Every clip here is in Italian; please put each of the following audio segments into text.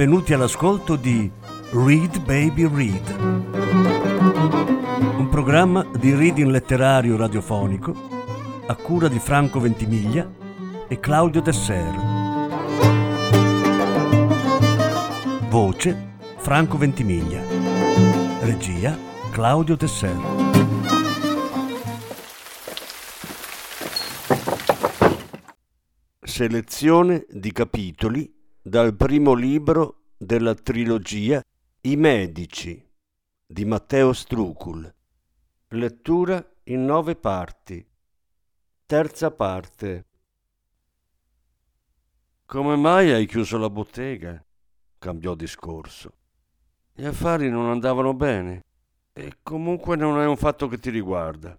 benvenuti all'ascolto di Read Baby Read, un programma di reading letterario radiofonico a cura di Franco Ventimiglia e Claudio Desser. Voce Franco Ventimiglia. Regia Claudio Desser. Selezione di capitoli dal primo libro della trilogia I Medici di Matteo Strucul. Lettura in nove parti. Terza parte. Come mai hai chiuso la bottega? cambiò discorso. Gli affari non andavano bene e comunque non è un fatto che ti riguarda.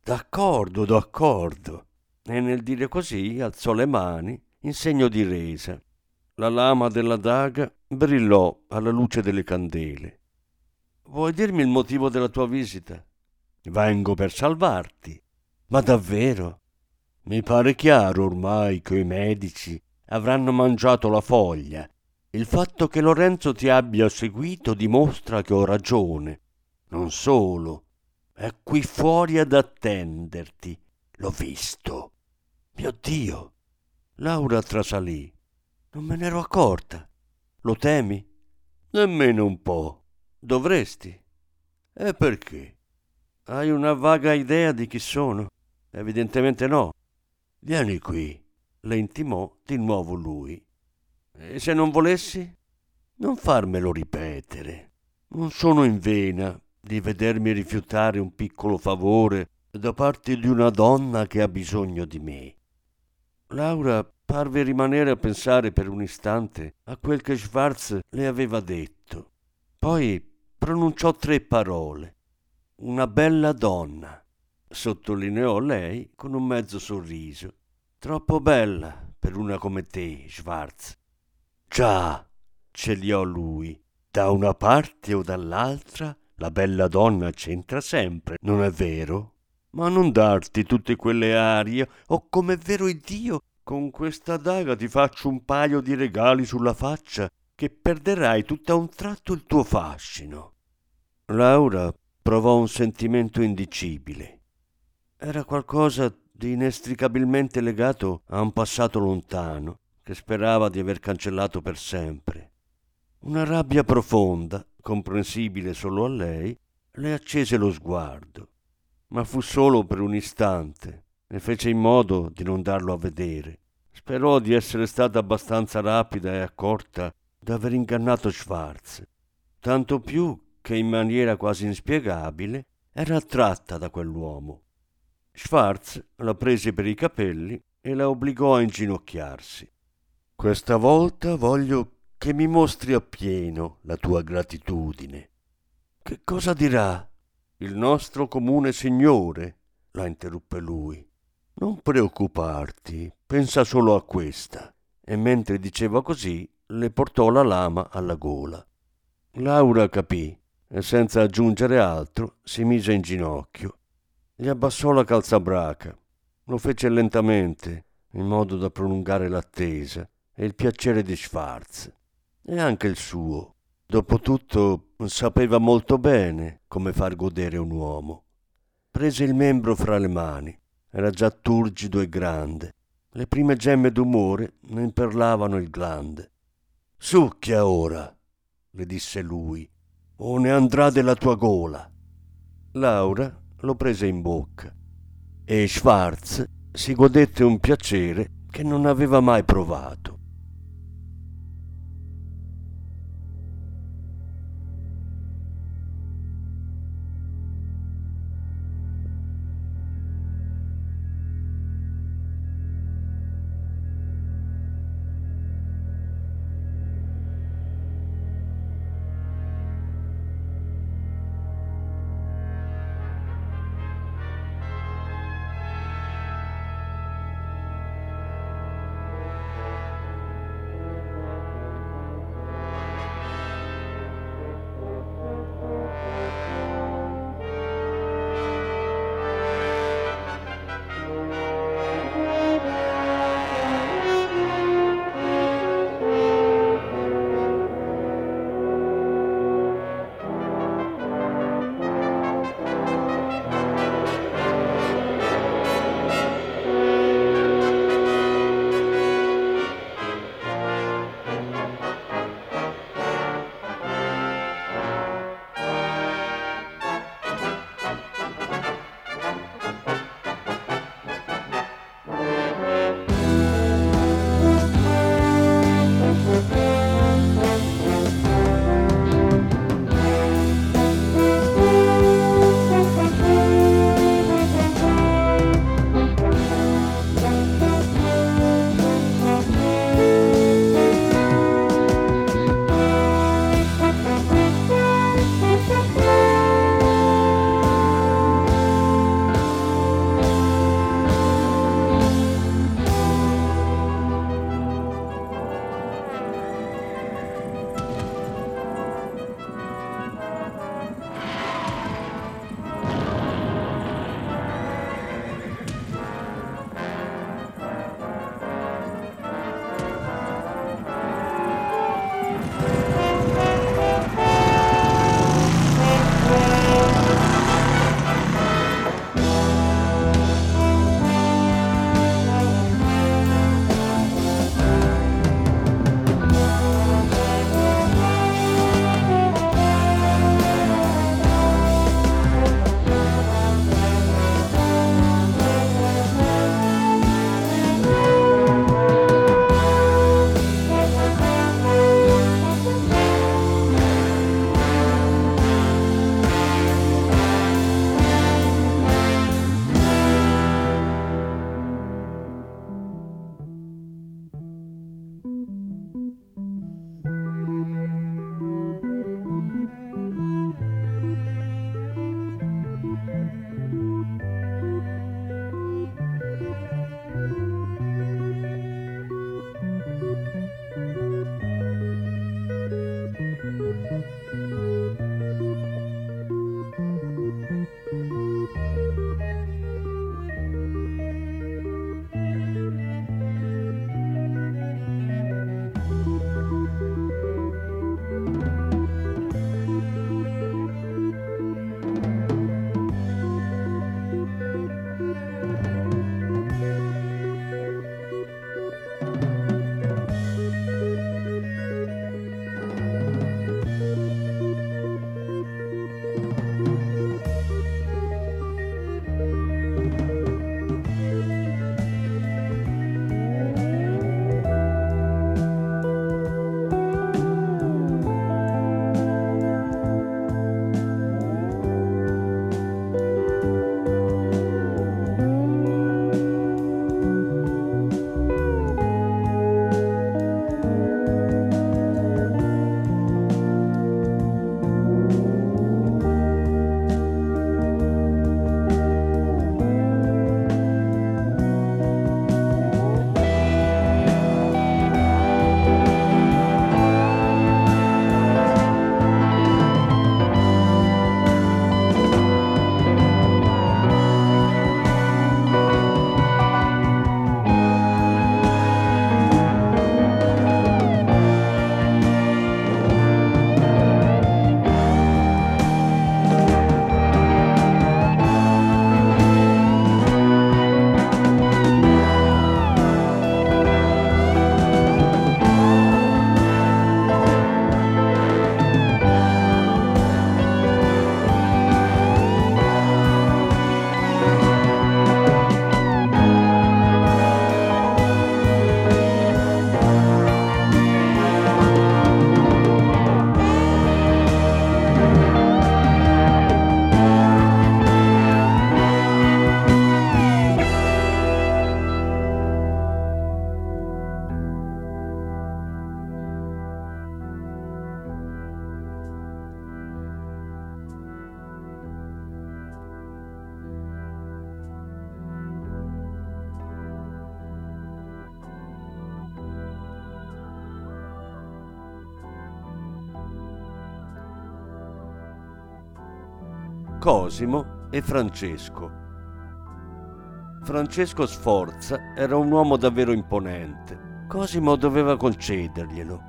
D'accordo, d'accordo. E nel dire così alzò le mani in segno di resa la lama della daga brillò alla luce delle candele. Vuoi dirmi il motivo della tua visita? Vengo per salvarti. Ma davvero? Mi pare chiaro ormai che i medici avranno mangiato la foglia. Il fatto che Lorenzo ti abbia seguito dimostra che ho ragione. Non solo, è qui fuori ad attenderti. L'ho visto. Mio Dio! Laura trasalì. Non me ne ero accorta. Lo temi? Nemmeno un po'. Dovresti. E perché? Hai una vaga idea di chi sono? Evidentemente no. Vieni qui, le intimò di nuovo lui. E se non volessi? Non farmelo ripetere. Non sono in vena di vedermi rifiutare un piccolo favore da parte di una donna che ha bisogno di me. Laura parve rimanere a pensare per un istante a quel che Schwarz le aveva detto. Poi pronunciò tre parole. Una bella donna, sottolineò lei con un mezzo sorriso. Troppo bella per una come te, Schwarz. Già, celiò lui, da una parte o dall'altra la bella donna c'entra sempre, non è vero? Ma non darti tutte quelle arie, o come vero Dio con questa daga ti faccio un paio di regali sulla faccia che perderai tutto a un tratto il tuo fascino. Laura provò un sentimento indicibile. Era qualcosa di inestricabilmente legato a un passato lontano che sperava di aver cancellato per sempre. Una rabbia profonda, comprensibile solo a lei, le accese lo sguardo, ma fu solo per un istante e fece in modo di non darlo a vedere. Sperò di essere stata abbastanza rapida e accorta da aver ingannato Schwarz, tanto più che in maniera quasi inspiegabile era attratta da quell'uomo. Schwarz la prese per i capelli e la obbligò a inginocchiarsi. Questa volta voglio che mi mostri appieno la tua gratitudine. Che cosa dirà il nostro comune signore? la interruppe lui. Non preoccuparti, pensa solo a questa. E mentre diceva così, le portò la lama alla gola. Laura capì e senza aggiungere altro si mise in ginocchio. Gli abbassò la calzabraca. Lo fece lentamente, in modo da prolungare l'attesa e il piacere di Schwarz. E anche il suo. Dopotutto sapeva molto bene come far godere un uomo. Prese il membro fra le mani era già turgido e grande. Le prime gemme d'umore ne imperlavano il glande. Succhia ora, le disse lui, o ne andrà della tua gola. Laura lo prese in bocca e Schwarz si godette un piacere che non aveva mai provato. Cosimo e Francesco. Francesco Sforza era un uomo davvero imponente. Cosimo doveva concederglielo.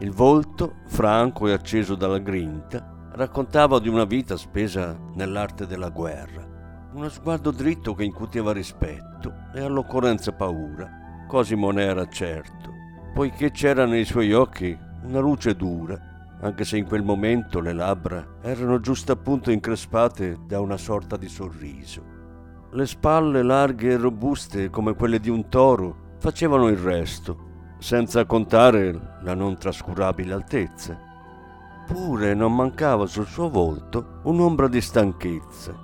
Il volto, franco e acceso dalla grinta, raccontava di una vita spesa nell'arte della guerra. Uno sguardo dritto che incuteva rispetto e all'occorrenza paura. Cosimo ne era certo, poiché c'era nei suoi occhi una luce dura, anche se in quel momento le labbra erano giusto appunto increspate da una sorta di sorriso. Le spalle larghe e robuste come quelle di un toro facevano il resto, senza contare la non trascurabile altezza. Pure non mancava sul suo volto un'ombra di stanchezza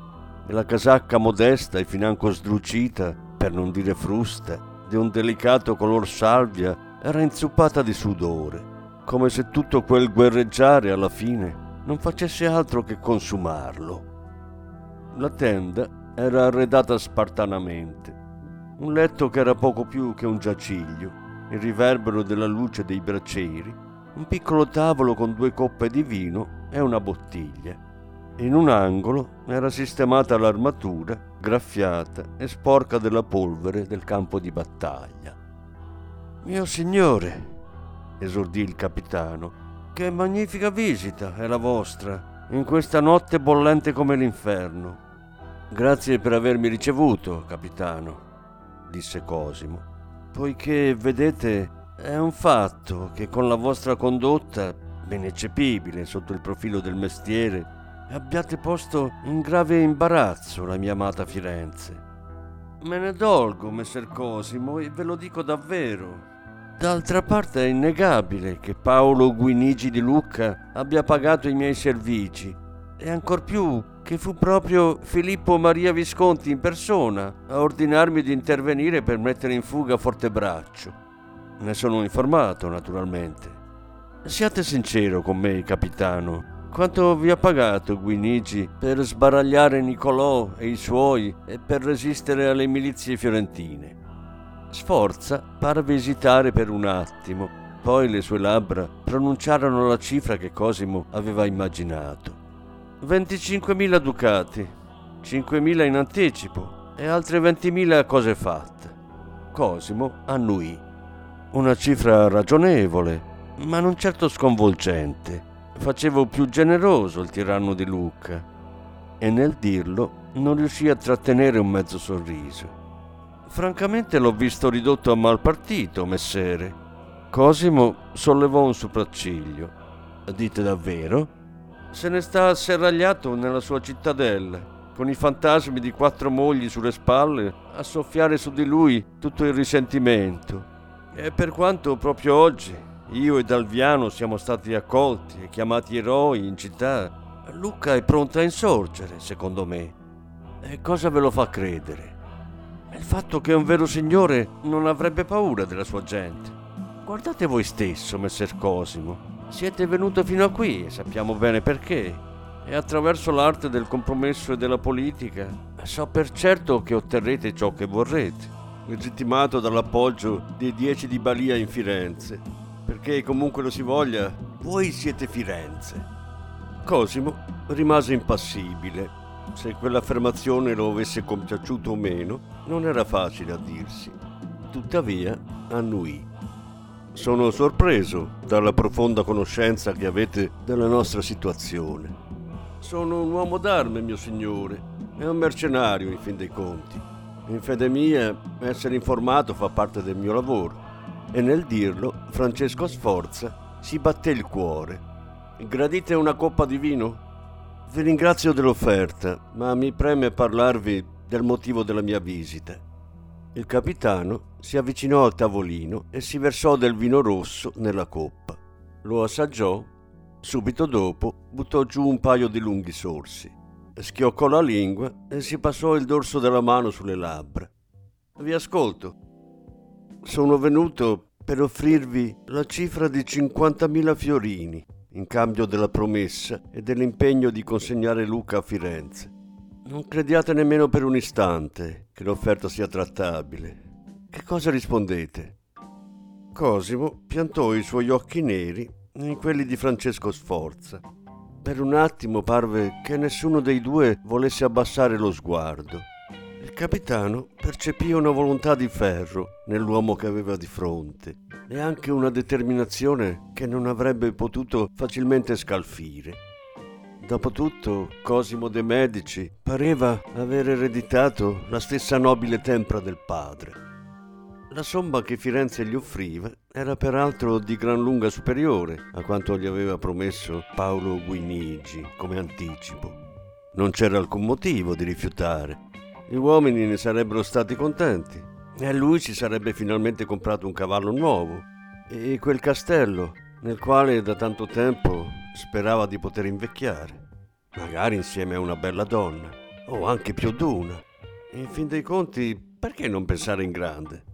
e la casacca modesta e financo sdrucita, per non dire frusta, di un delicato color salvia era inzuppata di sudore, come se tutto quel guerreggiare alla fine non facesse altro che consumarlo. La tenda era arredata spartanamente. Un letto che era poco più che un giaciglio, il riverbero della luce dei bracieri, un piccolo tavolo con due coppe di vino e una bottiglia. In un angolo era sistemata l'armatura, graffiata e sporca della polvere del campo di battaglia. Mio signore, esordì il capitano, che magnifica visita è la vostra in questa notte bollente come l'inferno. Grazie per avermi ricevuto, capitano, disse Cosimo, poiché, vedete, è un fatto che con la vostra condotta, ben eccepibile sotto il profilo del mestiere, abbiate posto in grave imbarazzo la mia amata Firenze. Me ne dolgo, messer Cosimo, e ve lo dico davvero. D'altra parte è innegabile che Paolo Guinigi di Lucca abbia pagato i miei servigi e ancor più che fu proprio Filippo Maria Visconti in persona a ordinarmi di intervenire per mettere in fuga Fortebraccio. Ne sono informato, naturalmente. Siate sincero con me, capitano. Quanto vi ha pagato Guinigi per sbaragliare Nicolò e i suoi e per resistere alle milizie fiorentine? Sforza parve esitare per un attimo, poi le sue labbra pronunciarono la cifra che Cosimo aveva immaginato. 25.000 ducati, 5.000 in anticipo e altre 20.000 cose fatte. Cosimo annuì. Una cifra ragionevole, ma non certo sconvolgente. Facevo più generoso il tiranno di Lucca e nel dirlo non riuscì a trattenere un mezzo sorriso. Francamente l'ho visto ridotto a mal partito, messere. Cosimo sollevò un sopracciglio. Dite davvero? se ne sta asserragliato nella sua cittadella, con i fantasmi di quattro mogli sulle spalle a soffiare su di lui tutto il risentimento. E per quanto proprio oggi io ed Alviano siamo stati accolti e chiamati eroi in città, Luca è pronta a insorgere, secondo me. E cosa ve lo fa credere? Il fatto che un vero signore non avrebbe paura della sua gente. Guardate voi stesso, messer Cosimo. Siete venuto fino a qui e sappiamo bene perché. E attraverso l'arte del compromesso e della politica so per certo che otterrete ciò che vorrete, legittimato dall'appoggio dei dieci di Balia in Firenze, perché comunque lo si voglia, voi siete Firenze. Cosimo rimase impassibile. Se quell'affermazione lo avesse compiaciuto o meno, non era facile a dirsi. Tuttavia, annuì. Sono sorpreso dalla profonda conoscenza che avete della nostra situazione. Sono un uomo d'arme, mio signore, e un mercenario in fin dei conti. In fede mia, essere informato fa parte del mio lavoro. E nel dirlo, Francesco Sforza si batté il cuore. Gradite una coppa di vino? Vi ringrazio dell'offerta, ma mi preme parlarvi del motivo della mia visita. Il capitano si avvicinò al tavolino e si versò del vino rosso nella coppa. Lo assaggiò, subito dopo buttò giù un paio di lunghi sorsi, schioccò la lingua e si passò il dorso della mano sulle labbra. Vi ascolto. Sono venuto per offrirvi la cifra di 50.000 fiorini in cambio della promessa e dell'impegno di consegnare Luca a Firenze. Non crediate nemmeno per un istante che l'offerta sia trattabile. Che cosa rispondete? Cosimo piantò i suoi occhi neri in quelli di Francesco Sforza. Per un attimo parve che nessuno dei due volesse abbassare lo sguardo. Capitano percepì una volontà di ferro nell'uomo che aveva di fronte e anche una determinazione che non avrebbe potuto facilmente scalfire. Dopotutto, Cosimo de' Medici pareva aver ereditato la stessa nobile tempra del padre. La somma che Firenze gli offriva era peraltro di gran lunga superiore a quanto gli aveva promesso Paolo Guinigi come anticipo. Non c'era alcun motivo di rifiutare. Gli uomini ne sarebbero stati contenti e lui si sarebbe finalmente comprato un cavallo nuovo e quel castello nel quale da tanto tempo sperava di poter invecchiare, magari insieme a una bella donna, o anche più d'una. In fin dei conti, perché non pensare in grande?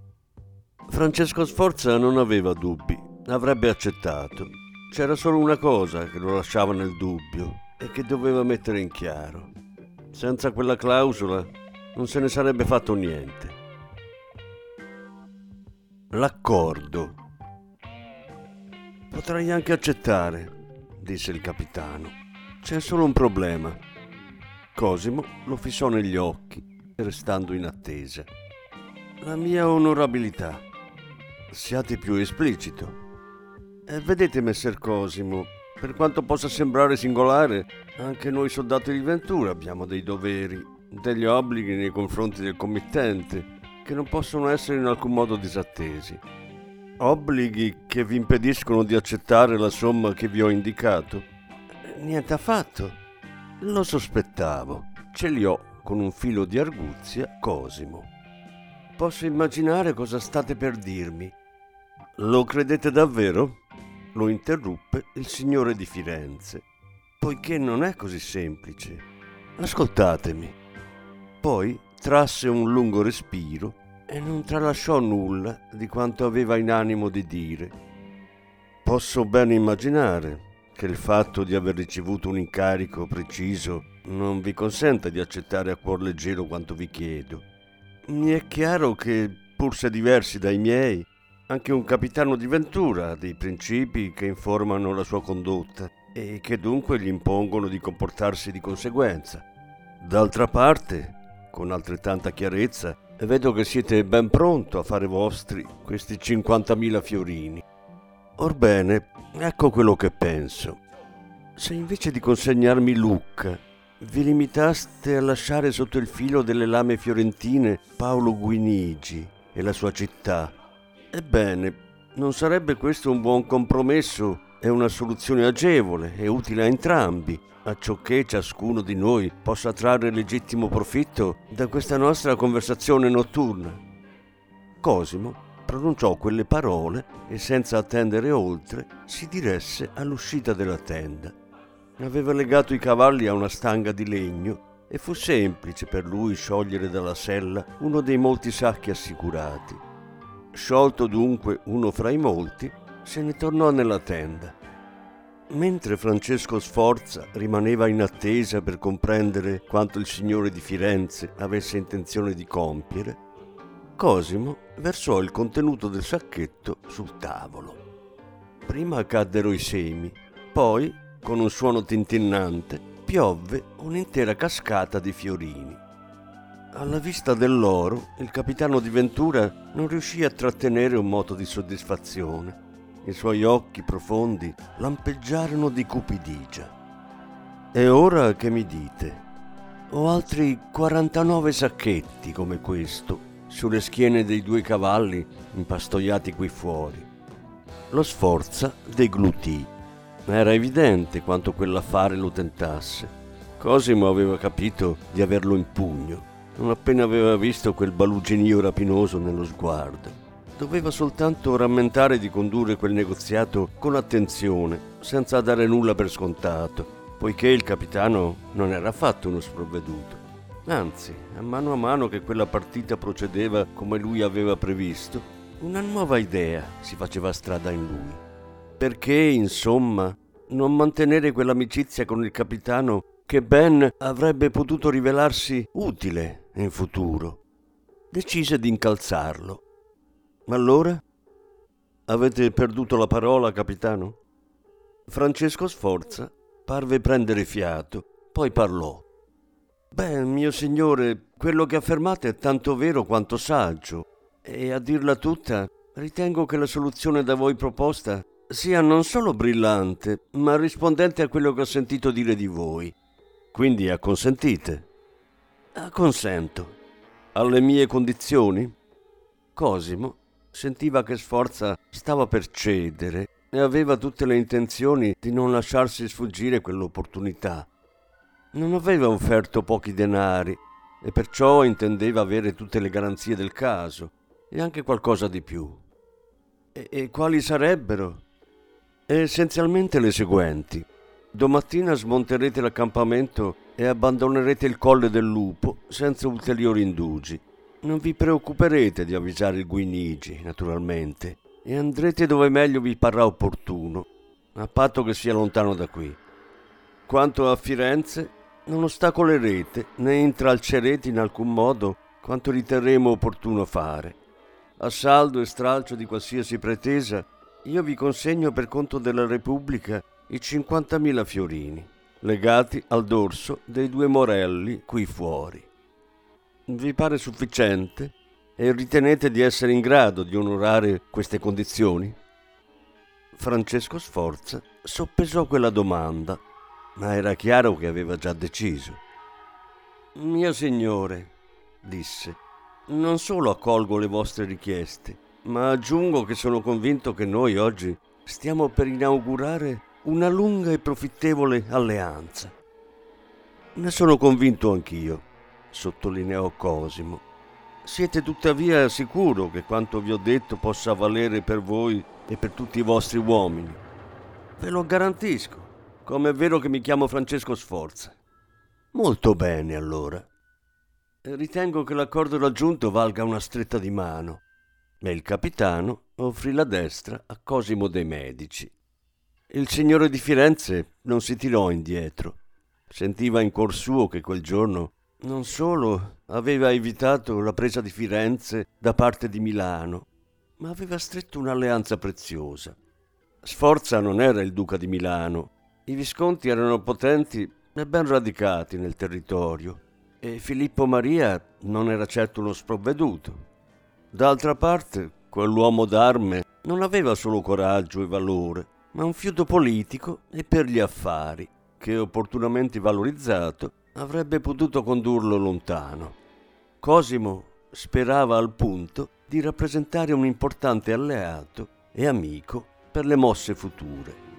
Francesco Sforza non aveva dubbi, avrebbe accettato. C'era solo una cosa che lo lasciava nel dubbio e che doveva mettere in chiaro. Senza quella clausola non se ne sarebbe fatto niente. L'accordo. Potrei anche accettare, disse il capitano. C'è solo un problema. Cosimo lo fissò negli occhi, restando in attesa. La mia onorabilità. Siate più esplicito. E vedete, messer Cosimo, per quanto possa sembrare singolare, anche noi soldati di Ventura abbiamo dei doveri, degli obblighi nei confronti del committente, che non possono essere in alcun modo disattesi. Obblighi che vi impediscono di accettare la somma che vi ho indicato? Niente affatto. Lo sospettavo. Ce li ho con un filo di arguzia, Cosimo. Posso immaginare cosa state per dirmi. Lo credete davvero? Lo interruppe il signore di Firenze, poiché non è così semplice. Ascoltatemi. Poi trasse un lungo respiro e non tralasciò nulla di quanto aveva in animo di dire. Posso ben immaginare che il fatto di aver ricevuto un incarico preciso non vi consenta di accettare a cuor leggero quanto vi chiedo. Mi è chiaro che, pur se diversi dai miei, anche un capitano di Ventura ha dei principi che informano la sua condotta e che dunque gli impongono di comportarsi di conseguenza. D'altra parte, con altrettanta chiarezza, e vedo che siete ben pronto a fare vostri questi 50.000 fiorini. Orbene, ecco quello che penso. Se invece di consegnarmi Lucca vi limitaste a lasciare sotto il filo delle lame fiorentine Paolo Guinigi e la sua città, ebbene, non sarebbe questo un buon compromesso e una soluzione agevole e utile a entrambi? acciocché ciascuno di noi possa trarre legittimo profitto da questa nostra conversazione notturna. Cosimo pronunciò quelle parole e senza attendere oltre si diresse all'uscita della tenda. Aveva legato i cavalli a una stanga di legno e fu semplice per lui sciogliere dalla sella uno dei molti sacchi assicurati. Sciolto dunque uno fra i molti, se ne tornò nella tenda Mentre Francesco Sforza rimaneva in attesa per comprendere quanto il signore di Firenze avesse intenzione di compiere, Cosimo versò il contenuto del sacchetto sul tavolo. Prima caddero i semi, poi, con un suono tintinnante, piovve un'intera cascata di fiorini. Alla vista dell'oro, il capitano di Ventura non riuscì a trattenere un moto di soddisfazione i suoi occhi profondi lampeggiarono di cupidigia. E ora che mi dite? Ho altri 49 sacchetti come questo sulle schiene dei due cavalli impastoiati qui fuori. Lo sforza deglutì. Era evidente quanto quell'affare lo tentasse. Cosimo aveva capito di averlo in pugno, non appena aveva visto quel baluginio rapinoso nello sguardo. Doveva soltanto rammentare di condurre quel negoziato con attenzione, senza dare nulla per scontato, poiché il capitano non era affatto uno sprovveduto. Anzi, a mano a mano che quella partita procedeva come lui aveva previsto, una nuova idea si faceva strada in lui. Perché, insomma, non mantenere quell'amicizia con il capitano che ben avrebbe potuto rivelarsi utile in futuro? Decise di incalzarlo allora? Avete perduto la parola, capitano? Francesco Sforza parve prendere fiato, poi parlò. Beh, mio signore, quello che affermate è tanto vero quanto saggio, e a dirla tutta, ritengo che la soluzione da voi proposta sia non solo brillante, ma rispondente a quello che ho sentito dire di voi. Quindi acconsentite. Acconsento. Alle mie condizioni? Cosimo sentiva che Sforza stava per cedere e aveva tutte le intenzioni di non lasciarsi sfuggire quell'opportunità. Non aveva offerto pochi denari e perciò intendeva avere tutte le garanzie del caso e anche qualcosa di più. E, e quali sarebbero? Essenzialmente le seguenti. Domattina smonterete l'accampamento e abbandonerete il colle del lupo senza ulteriori indugi. Non vi preoccuperete di avvisare il Guinigi, naturalmente, e andrete dove meglio vi parrà opportuno, a patto che sia lontano da qui. Quanto a Firenze, non ostacolerete né intralcerete in alcun modo quanto riterremo opportuno fare. A saldo e stralcio di qualsiasi pretesa, io vi consegno per conto della Repubblica i 50.000 fiorini, legati al dorso dei due morelli qui fuori. Vi pare sufficiente e ritenete di essere in grado di onorare queste condizioni? Francesco Sforza soppesò quella domanda ma era chiaro che aveva già deciso. Mio signore, disse, non solo accolgo le vostre richieste, ma aggiungo che sono convinto che noi oggi stiamo per inaugurare una lunga e profittevole alleanza. Ne sono convinto anch'io, sottolineò Cosimo. Siete tuttavia sicuro che quanto vi ho detto possa valere per voi e per tutti i vostri uomini? Ve lo garantisco. Come è vero che mi chiamo Francesco Sforza. Molto bene, allora. Ritengo che l'accordo raggiunto valga una stretta di mano. E il capitano offrì la destra a Cosimo dei Medici. Il signore di Firenze non si tirò indietro. Sentiva in cuor suo che quel giorno non solo aveva evitato la presa di Firenze da parte di Milano, ma aveva stretto un'alleanza preziosa. Sforza non era il duca di Milano, i Visconti erano potenti e ben radicati nel territorio e Filippo Maria non era certo uno sprovveduto. D'altra parte, quell'uomo d'arme non aveva solo coraggio e valore, ma un fiuto politico e per gli affari, che opportunamente valorizzato avrebbe potuto condurlo lontano. Cosimo sperava al punto di rappresentare un importante alleato e amico per le mosse future.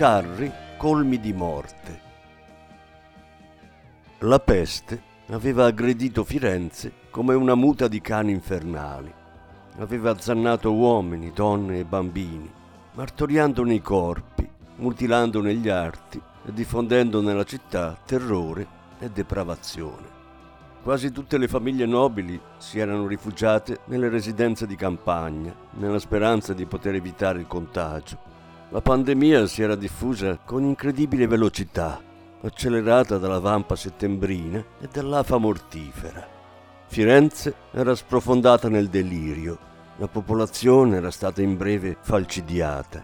Carri colmi di morte. La peste aveva aggredito Firenze come una muta di cani infernali. Aveva azzannato uomini, donne e bambini, martoriandone i corpi, mutilandone gli arti e diffondendo nella città terrore e depravazione. Quasi tutte le famiglie nobili si erano rifugiate nelle residenze di campagna, nella speranza di poter evitare il contagio. La pandemia si era diffusa con incredibile velocità accelerata dalla vampa settembrina e dall'afa mortifera. Firenze era sprofondata nel delirio, la popolazione era stata in breve falcidiata.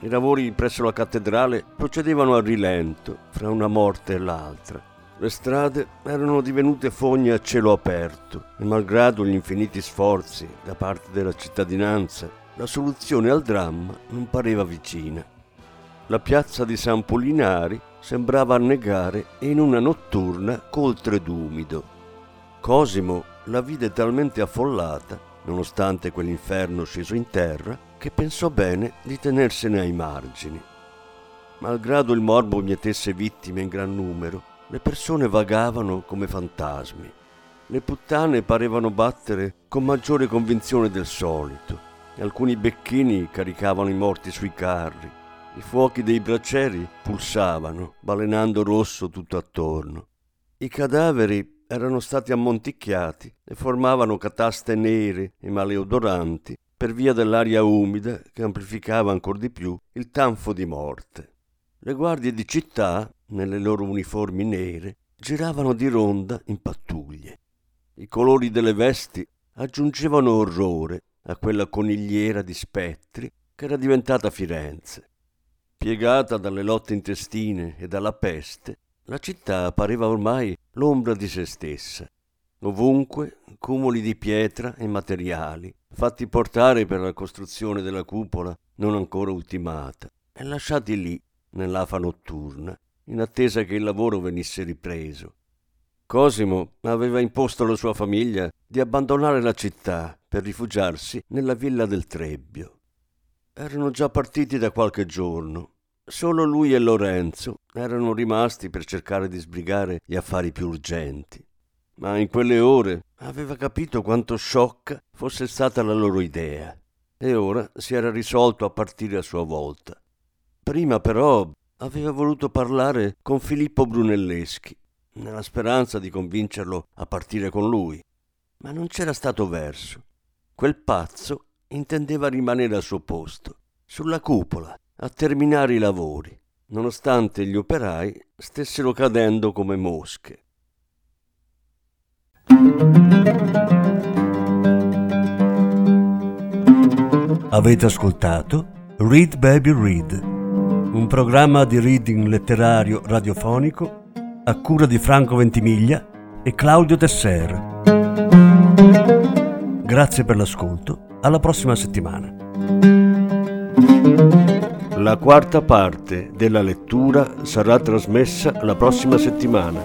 I lavori presso la cattedrale procedevano a rilento, fra una morte e l'altra. Le strade erano divenute fogne a cielo aperto e malgrado gli infiniti sforzi da parte della cittadinanza, la soluzione al dramma non pareva vicina. La piazza di San Polinari sembrava annegare in una notturna coltre d'umido. Cosimo la vide talmente affollata, nonostante quell'inferno sceso in terra, che pensò bene di tenersene ai margini. Malgrado il morbo mietesse vittime in gran numero, le persone vagavano come fantasmi. Le puttane parevano battere con maggiore convinzione del solito e alcuni becchini caricavano i morti sui carri i fuochi dei bracieri pulsavano, balenando rosso tutto attorno. I cadaveri erano stati ammonticchiati e formavano cataste nere e maleodoranti per via dell'aria umida che amplificava ancor di più il tanfo di morte. Le guardie di città, nelle loro uniformi nere, giravano di ronda in pattuglie. I colori delle vesti aggiungevano orrore a quella conigliera di spettri che era diventata Firenze. Piegata dalle lotte intestine e dalla peste, la città pareva ormai l'ombra di se stessa. Ovunque cumuli di pietra e materiali, fatti portare per la costruzione della cupola non ancora ultimata, e lasciati lì, nell'afa notturna, in attesa che il lavoro venisse ripreso. Cosimo aveva imposto alla sua famiglia di abbandonare la città per rifugiarsi nella villa del Trebbio. Erano già partiti da qualche giorno. Solo lui e Lorenzo erano rimasti per cercare di sbrigare gli affari più urgenti. Ma in quelle ore aveva capito quanto sciocca fosse stata la loro idea e ora si era risolto a partire a sua volta. Prima però aveva voluto parlare con Filippo Brunelleschi, nella speranza di convincerlo a partire con lui, ma non c'era stato verso. Quel pazzo intendeva rimanere al suo posto, sulla cupola, a terminare i lavori, nonostante gli operai stessero cadendo come mosche. Avete ascoltato Read Baby Read, un programma di reading letterario radiofonico a cura di Franco Ventimiglia e Claudio Tesser. Grazie per l'ascolto alla prossima settimana. La quarta parte della lettura sarà trasmessa la prossima settimana.